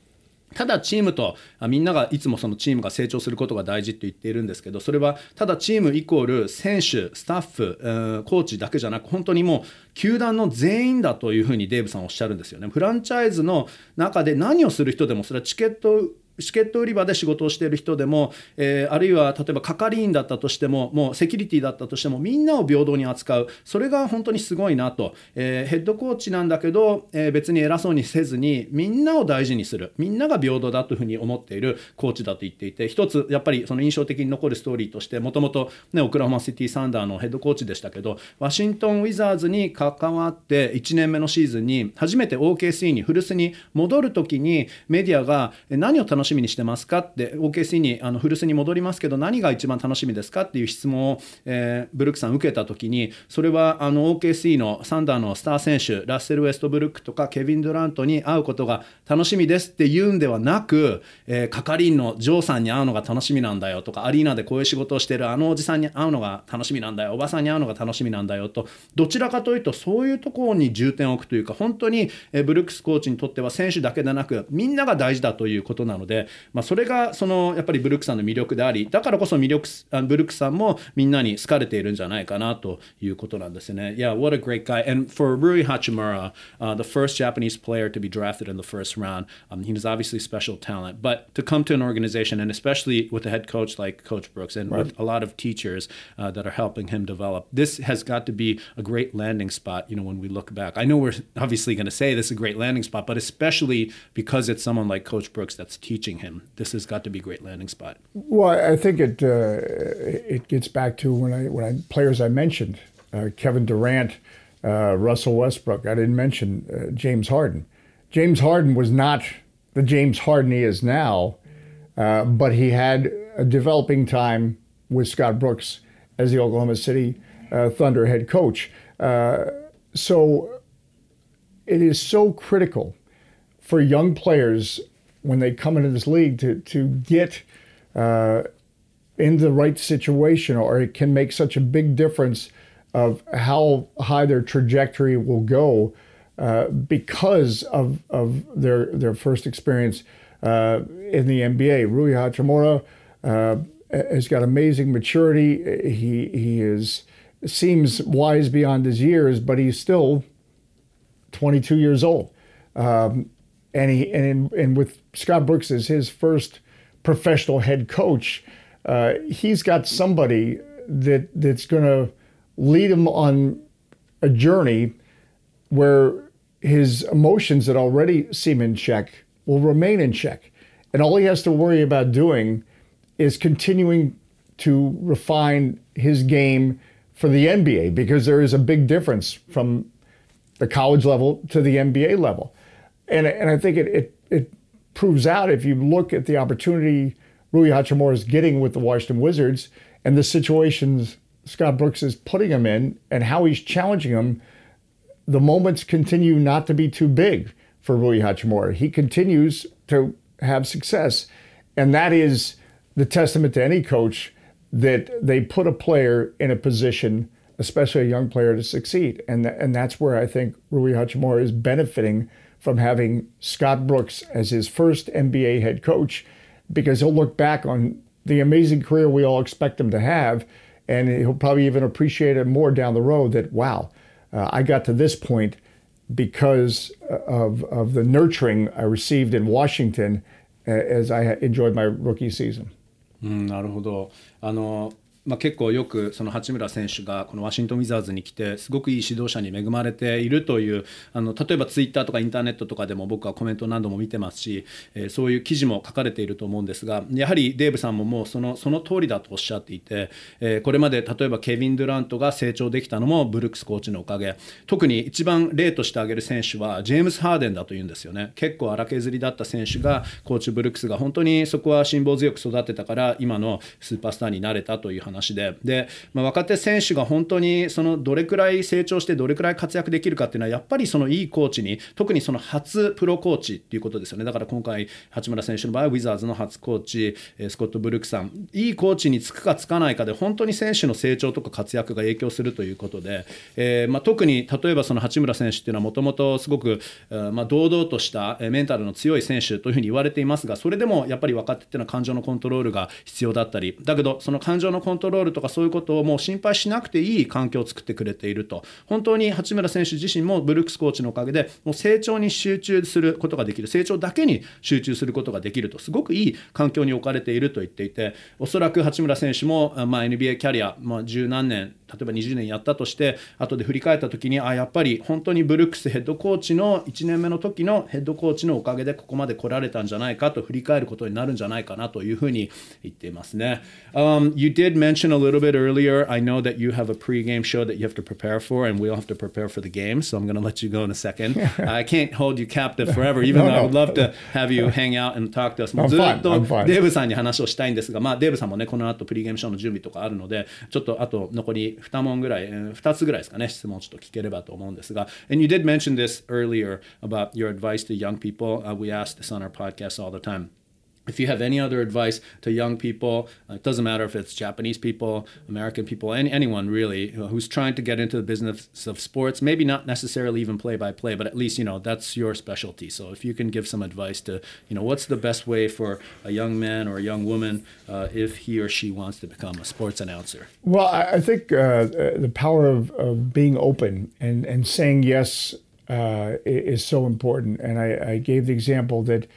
ただチームとみんながいつもそのチームが成長することが大事って言っているんですけどそれはただチームイコール選手スタッフコーチだけじゃなく本当にもう球団の全員だというふうにデーブさんおっしゃるんですよね。フランチャイズの中で何をする人でもそれはチケットチケット売り場で仕事をしている人でも、えー、あるいは例えば係員だったとしてももうセキュリティだったとしてもみんなを平等に扱う。それが本当にすごいなと、えー、ヘッドコーチなんだけど、えー、別に偉そうにせずにみんなを大事にする。みんなが平等だというふうに思っている。コーチだと言っていて。一つやっぱりその印象的に残るストーリーとしてもともとオクラホマシティサンダーのヘッドコーチでしたけどワシントン・ウィザーズに関わって1年目のシーズンに初めて OKC に古巣に戻る時にメディアが何を楽ししみにしてますか？って OKC にあの古巣に戻りますけど何が一番楽しみですか？っていう質問を、えー、ブルックさん受けた時にそれはあの OKC のサンダーのスター選手ラッセル・ウェストブルックとかケビン・ドラントに会うことが楽しみですって言うんではなく、えー、係員のジョーさんに会うのが楽しみなんだよとかアリーナでこういう仕事をしてるあのおじさんに会うのが楽しみなんだよおばさんに会うのが楽しみなんだよと。どちらかというとそういうところに重点を置くというか本当に、えー、ブルックスコーチにとっては選手だけでなくみんなが大事だということなので、まあ、それがそのやっぱりブルックさんの魅力でありだからこそ魅力ブルックさんもみんなに好かれているんじゃないかなということなんですね。Yeah, what a great guy. And for Rui Hachimura, uh, the first Japanese player to be drafted in the first round, um, he was obviously special talent. But to come to an organization, and especially with a head coach like Coach Brooks and right. with a lot of teachers uh, that are helping him develop, this has got to be a great landing spot, you know, when we look back. I know we're obviously going to say this is a great landing spot, but especially because it's someone like Coach Brooks that's teaching him, this has got to be a great landing spot. Well, I think it uh, it gets back to when I when I players I mentioned, uh, Kevin Durant, uh, Russell Westbrook. I didn't mention uh, James Harden. James Harden was not the James Harden he is now, uh, but he had a developing time with Scott Brooks as the Oklahoma City uh, Thunder head coach. so it is so critical for young players when they come into this league to to get uh, in the right situation, or it can make such a big difference of how high their trajectory will go uh, because of of their their first experience uh, in the NBA. Rui Hachimura uh, has got amazing maturity. He he is seems wise beyond his years, but he's still 22 years old. Um, and he and and with Scott Brooks as his first professional head coach, uh, he's got somebody that that's going to lead him on a journey where his emotions that already seem in check will remain in check, and all he has to worry about doing is continuing to refine his game for the NBA because there is a big difference from the college level to the NBA level. And, and I think it, it, it proves out if you look at the opportunity Rui Hachimura is getting with the Washington Wizards and the situations Scott Brooks is putting him in and how he's challenging him, the moments continue not to be too big for Rui Hachimura. He continues to have success. And that is the testament to any coach that they put a player in a position, especially a young player, to succeed. And, and that's where I think Rui Hachimura is benefiting from having Scott Brooks as his first NBA head coach because he'll look back on the amazing career we all expect him to have, and he'll probably even appreciate it more down the road that, wow, uh, I got to this point because of, of the nurturing I received in Washington as I enjoyed my rookie season. うん、なるほどあの まあ、結構よくその八村選手がこのワシントン・ウィザーズに来てすごくいい指導者に恵まれているというあの例えばツイッターとかインターネットとかでも僕はコメント何度も見てますし、えー、そういう記事も書かれていると思うんですがやはりデーブさんももうそのその通りだとおっしゃっていて、えー、これまで例えばケビン・ドゥラントが成長できたのもブルックスコーチのおかげ。特に一番例として挙げる選手はジェームス・ハーデンだというんですよね。結構荒削りだった選手がコーチブルックスが本当にそこは辛抱強く育てたから今のスーパースターになれたという話で。でまあ、若手選手が本当にそのどれくらい成長してどれくらい活躍できるかっていうのはやっぱりそのいいコーチに特にその初プロコーチっていうことですよね。だから今回八村選手の場合はウィザーズの初コーチスコット・ブルックさん。いいコーチにつくかつかないかで本当に選手の成長とか活躍が影響するということで、えーまあ、特に例えばその八村選手っていうのはもともとすごく、まあ、堂々としたメンタルの強い選手というふうに言われていますがそれでもやっぱり若手っていうのは感情のコントロールが必要だったり。だけどその感情のコントロールとかそういうことをもう心配しなくていい環境を作ってくれていると。本当に八村選手自身もブルックスコーチのおかげでもう成長に集中することができる。成長だけに集中することができると。すごくいい環境に置かれていると言っていておそらく八村選手も、まあ、NBA キャリア、まあ、十何年例えば20年やったとして後で振り返った時にあやっぱり本当にブルックスヘッドコーチの1年目の時のヘッドコーチのおかげでここまで来られたんじゃないかと振り返ることになるんじゃないかなというふうに言っていますね。Um, you did mention a little bit earlier, I know that you have a pregame show that you have to prepare for, and we all have to prepare for the game, so I'm going to let you go in a second. I can't hold you captive forever, even no, though I would love to have you hang out and talk to us. もうずっとデーブさんに話をしたいんですが、まあ、デーブさんもね、この後プリゲームショーの準備とかあるので、ちょっとあと残り2問ぐらい、2つぐらいですかね、質問をちょっと聞ければと思うんですが、And you did mention this earlier about your advice to young people.、Uh, we ask this on our podcast all the time. if you have any other advice to young people, uh, it doesn't matter if it's Japanese people, American people, any, anyone really who's trying to get into the business of sports, maybe not necessarily even play by play, but at least, you know, that's your specialty. So if you can give some advice to, you know, what's the best way for a young man or a young woman uh, if he or she wants to become a sports announcer? Well, I think uh, the power of, of being open and, and saying yes uh, is so important. And I, I gave the example that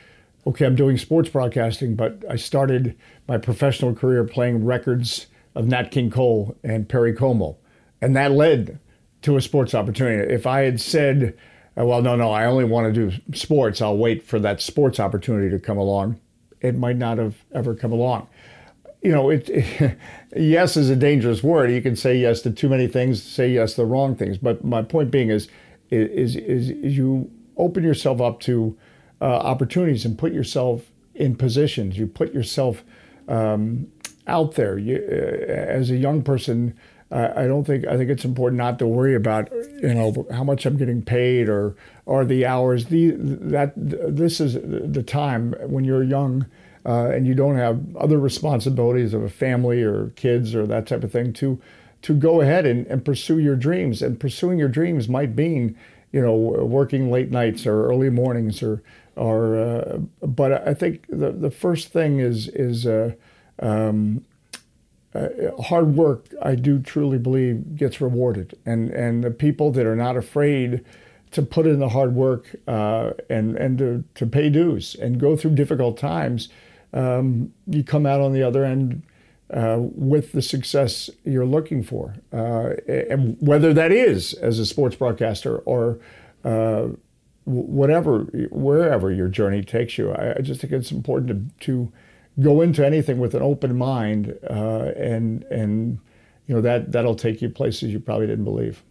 okay, I'm doing sports broadcasting, but I started my professional career playing records of Nat King Cole and Perry Como. And that led to a sports opportunity. If I had said, uh, well, no, no, I only want to do sports, I'll wait for that sports opportunity to come along, it might not have ever come along. You know, it, it yes is a dangerous word. You can say yes to too many things, say yes to the wrong things. But my point being is, is, is, is you open yourself up to uh, opportunities and put yourself in positions. You put yourself um, out there. You, uh, as a young person, uh, I don't think I think it's important not to worry about you know how much I'm getting paid or or the hours. The that this is the time when you're young. Uh, and you don't have other responsibilities of a family or kids or that type of thing to to go ahead and, and pursue your dreams and pursuing your dreams might mean you know working late nights or early mornings or or uh, but I think the the first thing is is uh, um, uh, hard work. I do truly believe gets rewarded, and and the people that are not afraid to put in the hard work uh, and and to, to pay dues and go through difficult times, um, you come out on the other end. Uh, with the success you're looking for, uh, and whether that is as a sports broadcaster or whatever, wherever your journey takes you. I, I, just think it's important to, to go into anything with an open mind, uh, and and you know that that'll take you places you probably didn't believe.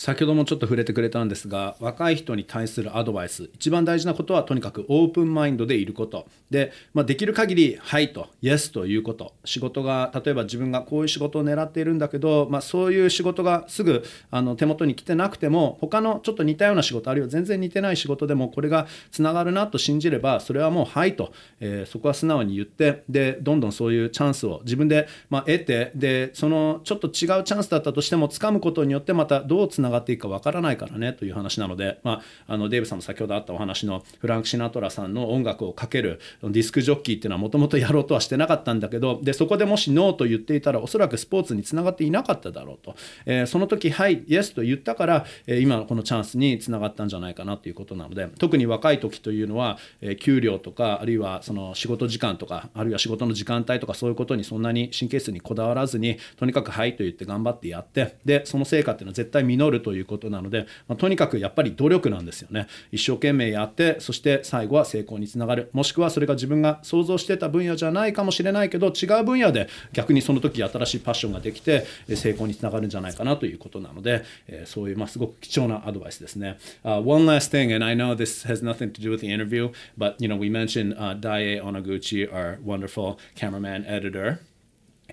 先ほどもちょっと触れてくれたんですが若い人に対するアドバイス一番大事なことはとにかくオープンマインドでいること。で、まあ、できる限り「はい」と「イエス」ということ。仕事が例えば自分がこういう仕事を狙っているんだけど、まあ、そういう仕事がすぐあの手元に来てなくても他のちょっと似たような仕事あるいは全然似てない仕事でもこれがつながるなと信じればそれはもう「はい」と、えー、そこは素直に言ってでどんどんそういうチャンスを自分で、まあ、得てでそのちょっと違うチャンスだったとしても掴むことによってまたどうつながるっていくかわからないからねという話なので、まあ、あのデーブさんも先ほどあったお話のフランク・シナトラさんの音楽をかけるディスクジョッキーっていうのはもともとやろうとはしてなかったんだけどでそこでもしノーと言っていたらおそらくスポーツにつながっていなかっただろうと、えー、その時はいイエスと言ったから、えー、今のこのチャンスにつながったんじゃないかなということなので特に若い時というのは、えー、給料とかあるいはその仕事時間とかあるいは仕事の時間帯とかそういうことにそんなに神経質にこだわらずにとにかくはいと言って頑張ってやってでその成果っていうのは絶対実るということなので、まあ、とにかくやっぱり努力なんですよね一生懸命やってそして最後は成功につながるもしくはそれが自分が想像してた分野じゃないかもしれないけど違う分野で逆にその時新しいパッションができて成功につながるんじゃないかなということなので、えそういうまあすごく貴重なアドバイスですね。Uh, one last thing, and I know this has nothing to do with the interview, but you know we mentioned uh, Daie Onoguchi, our wonderful cameraman editor,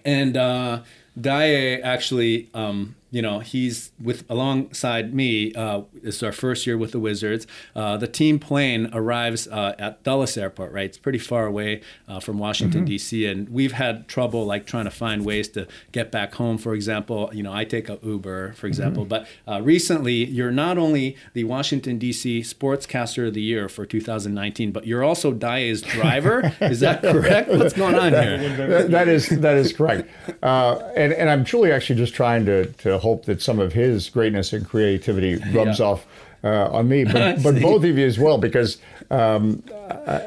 and uh, Dae actually. Um, you know, he's with alongside me. Uh, it's our first year with the Wizards. Uh, the team plane arrives uh, at Dulles Airport, right? It's pretty far away uh, from Washington mm-hmm. D.C., and we've had trouble like trying to find ways to get back home. For example, you know, I take a Uber, for example. Mm-hmm. But uh, recently, you're not only the Washington D.C. Sportscaster of the Year for 2019, but you're also Daie's driver. is that correct? What's going on here? that, that is that is correct. Uh, and and I'm truly actually just trying to to hope that some of his greatness and creativity rubs yeah. off uh, on me, but but both of you as well, because um, uh,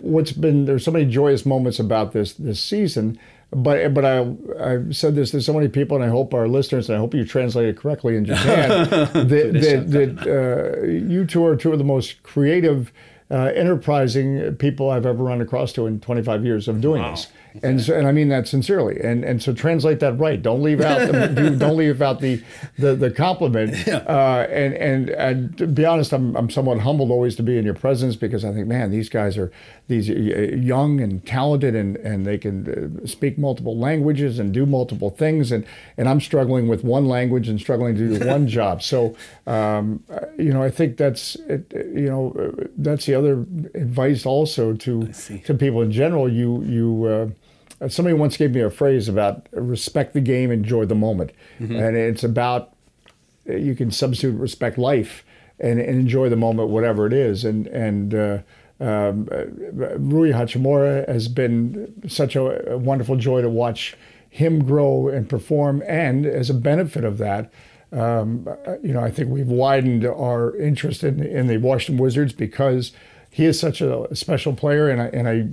what's been there's so many joyous moments about this this season. But but I I've said this to so many people, and I hope our listeners, and I hope you translate it correctly in Japan, that that, that uh, you two are two of the most creative, uh, enterprising people I've ever run across to in 25 years of doing wow. this. And so, and I mean that sincerely. And and so translate that right. Don't leave out the, don't leave out the the, the compliment. Yeah. Uh, and and and to be honest, I'm I'm somewhat humbled always to be in your presence because I think, man, these guys are these uh, young and talented and and they can uh, speak multiple languages and do multiple things. And and I'm struggling with one language and struggling to do one job. So um, uh, you know, I think that's it, you know that's the other advice also to to people in general. You you uh, uh, somebody once gave me a phrase about respect the game, enjoy the moment, mm-hmm. and it's about uh, you can substitute respect life and, and, enjoy the moment, whatever it is. And and uh, um, uh, Rui Hachimura has been such a, a, wonderful joy to watch him grow and perform, and as a benefit of that. Um, uh, you know, I think we've widened our interest in, in the Washington Wizards because he is such a special player, and I, and I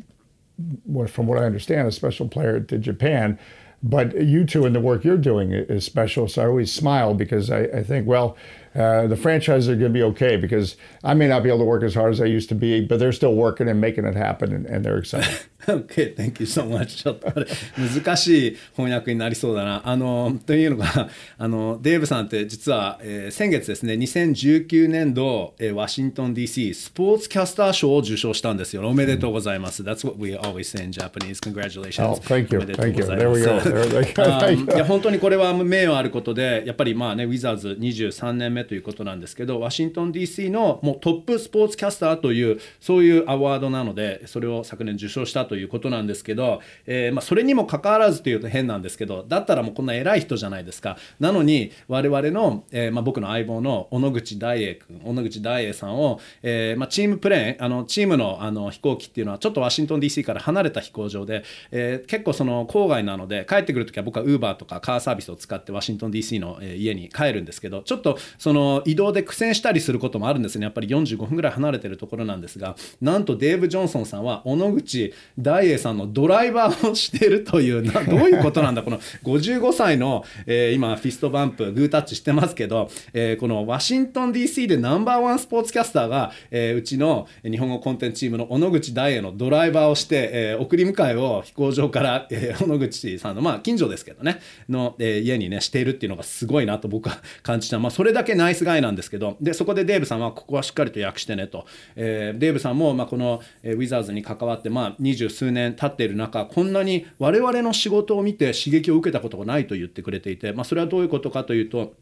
from what I understand, a special player to Japan. But you two and the work you're doing is special. So I always smile because I, I think, well, uh, the franchises are going to be okay because I may not be able to work as hard as I used to be, but they're still working and making it happen, and, and they're excited. okay, thank you so much. ちょっと難しい翻訳になりそうだな。あのというのが あのデーブさんって実は、えー、先月ですね2019年度、えー、ワシントン DC スポーツキャスター賞を受賞したんですよ。おめでとうございます。That's what we always say in Japanese. Congratulations. Oh, thank you. Thank you. There we go. いや本当にこれは名誉あることでやっぱりまあねウィザーズ23年目ということなんですけどワシントン DC のもうトップスポーツキャスターというそういうアワードなのでそれを昨年受賞したということなんですけど、えー、まあ、それにもかかわらずというと変なんですけどだったらもうこんな偉い人じゃないですか。なのに我々の、えー、まあ、僕の相棒の小野口大栄君小野口大栄さんを、えー、まあ、チームプレーンあのチームのあの飛行機っていうのはちょっとワシントン DC から離れた飛行場で、え結構その郊外なので帰ってくるときは僕はウーバーとかカーサービスを使ってワシントン DC の家に帰るんですけどちょっとその移動で苦戦したりすることもあるんですね。やっぱり45分ぐらい離れてるところなんですがなんとデーブ・ジョンソンさんは小野口大栄さんのドライバーをしているというな どういうことなんだ？この55歳の、えー、今フィストバンプグータッチしてますけど、えー、このワシントン DC でナンバーワンスポーツキャスターが、えー、うちの日本語コンテンツチームの小野口大栄のドライバーをして、えー、送り迎えを飛行場から、えー、小野口さんのまあ近所ですけどねの、えー、家にねしているっていうのがすごいなと僕は感じた、まあ、それだけナイスガイなんですけどでそこでデーブさんはここはしっかりと訳してねと、えー、デーブさんも、まあ、この、えー、ウィザーズに関わって、まあ、二十数年経っている中こんなに我々の仕事を見て刺激を受けたことがないと言ってくれていて、まあ、それはどういうことかというと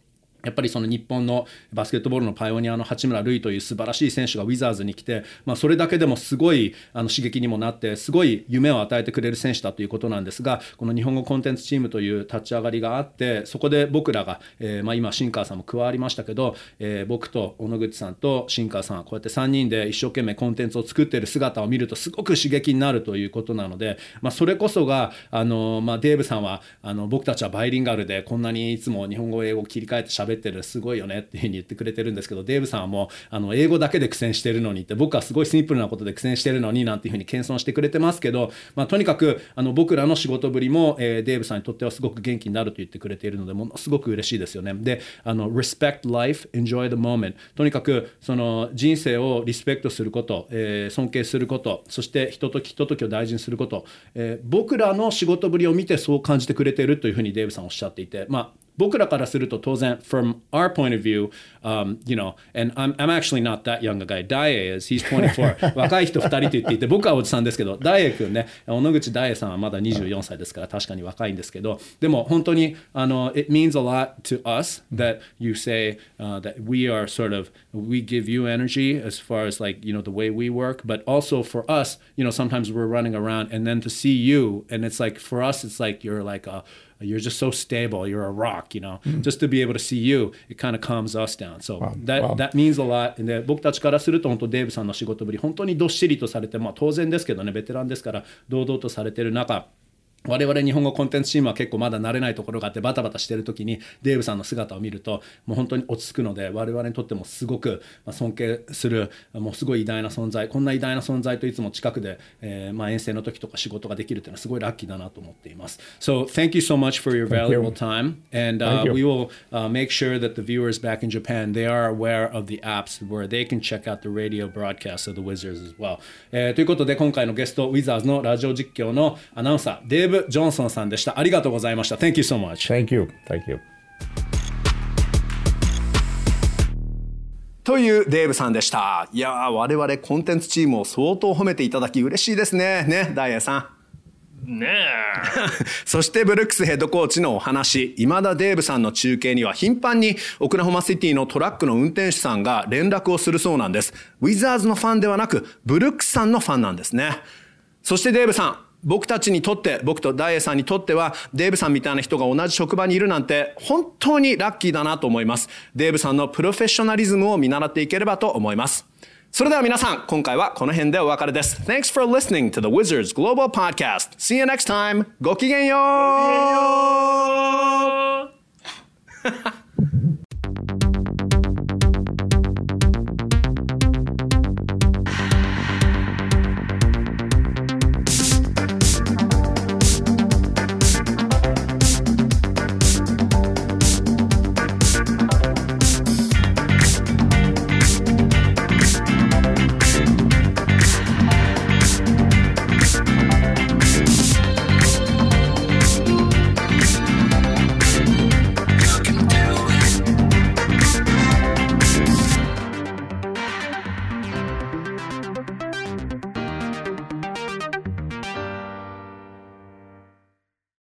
やっぱりその日本のバスケットボールのパイオニアの八村塁という素晴らしい選手がウィザーズに来て、まあ、それだけでもすごいあの刺激にもなってすごい夢を与えてくれる選手だということなんですがこの日本語コンテンツチームという立ち上がりがあってそこで僕らが、えー、まあ、今新川さんも加わりましたけど、えー、僕と小野口さんと新川さんこうやって3人で一生懸命コンテンツを作ってる姿を見るとすごく刺激になるということなので、まあ、それこそがあの、ま、デーブさんはあの僕たちはバイリンガルでこんなにいつも日本語英語を切り替えて喋ってるすごいよねっていうふうに言ってくれてるんですけどデーブさんはもうあの英語だけで苦戦してるのにって僕はすごいシンプルなことで苦戦してるのになんていうふうに謙遜してくれてますけど、まあ、とにかくあの僕らの仕事ぶりも、えー、デーブさんにとってはすごく元気になると言ってくれているのでものすごく嬉しいですよね。であの respect life enjoy the moment とにかくその人生をリスペクトすること、えー、尊敬することそしてひとときひとときを大事にすること、えー、僕らの仕事ぶりを見てそう感じてくれてるというふうにデーブさんおっしゃっていてまあ僕らからすると当然 from our point of view um, you know and I'm, I'm actually not that young a guy ダイエ is he's 24若い人2人と言っていて僕はおじさんですけどダイエ君ね小野口ダイエさんはまだ24歳ですから確かに若いんですけどでも本当にあの it means a lot to us that you say、uh, that we are sort of we give you energy as far as like you know the way we work but also for us you know sometimes we're running around and then to see you and it's like for us it's like you're like a you're just so stable. You're a rock, you know. Mm. Just to be able to see you, it kind of calms us down. So that that means a lot. で僕たちからすると本当デーブさんの仕事ぶり本当にどっしりとされて、まあ当然ですけどねベテランですから堂々とされてる中。我々日本語コンテンツチームは結構まだ慣れないところがあってバタバタしてる時にデーブさんの姿を見るともう本当に落ち着くので我々にとってもすごく尊敬するもうすごい偉大な存在こんな偉大な存在といつも近くで、えー、まあ遠征の時とか仕事ができるというのはすごいラッキーだなと思っています。So thank you so much for your valuable time and、uh, we will、uh, make sure that the viewers back in Japan they are aware of the apps where they can check out the radio broadcast of the Wizards as well、えー、ということで今回のゲストウィザーズのラジオ実況のアナウンサーデーブ・ジョンソンさんでした。ありがとうございました。Thank you so much. Thank you. Thank you. というデーブさんでした。いやー、我々コンテンツチームを相当褒めていただき嬉しいですね。ね、ダイヤさん。ねえ。そしてブルックスヘッドコーチのお話、今田デーブさんの中継には頻繁にオクラホマシティのトラックの運転手さんが連絡をするそうなんです。ウィザーズのファンではなく、ブルックスさんのファンなんですね。そしてデーブさん、僕たちにとって、僕とダイエさんにとっては、デーブさんみたいな人が同じ職場にいるなんて、本当にラッキーだなと思います。デーブさんのプロフェッショナリズムを見習っていければと思います。それでは皆さん、今回はこの辺でお別れです。Thanks for listening to the Wizards Global Podcast. See you next time. ごきげんよう